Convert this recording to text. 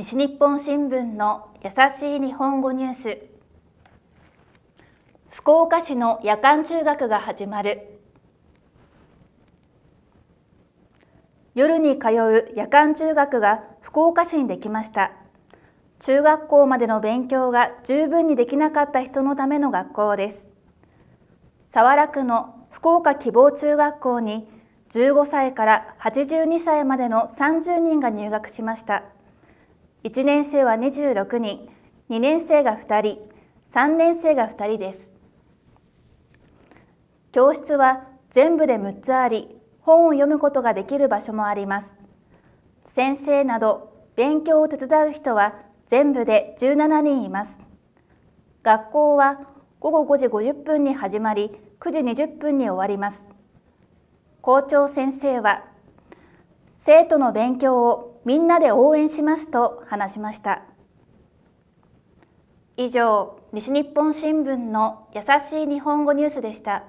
西日本新聞の優しい日本語ニュース。福岡市の夜間中学が始まる。夜に通う夜間中学が福岡市にできました。中学校までの勉強が十分にできなかった人のための学校です。早良区の福岡希望中学校に15歳から82歳までの30人が入学しました。1年生は26人、2年生が2人、3年生が2人です。教室は全部で6つあり、本を読むことができる場所もあります。先生など勉強を手伝う人は全部で17人います。学校は午後5時50分に始まり、9時20分に終わります。校長先生は、生徒の勉強をみんなで応援しますと話しました。以上、西日本新聞の優しい日本語ニュースでした。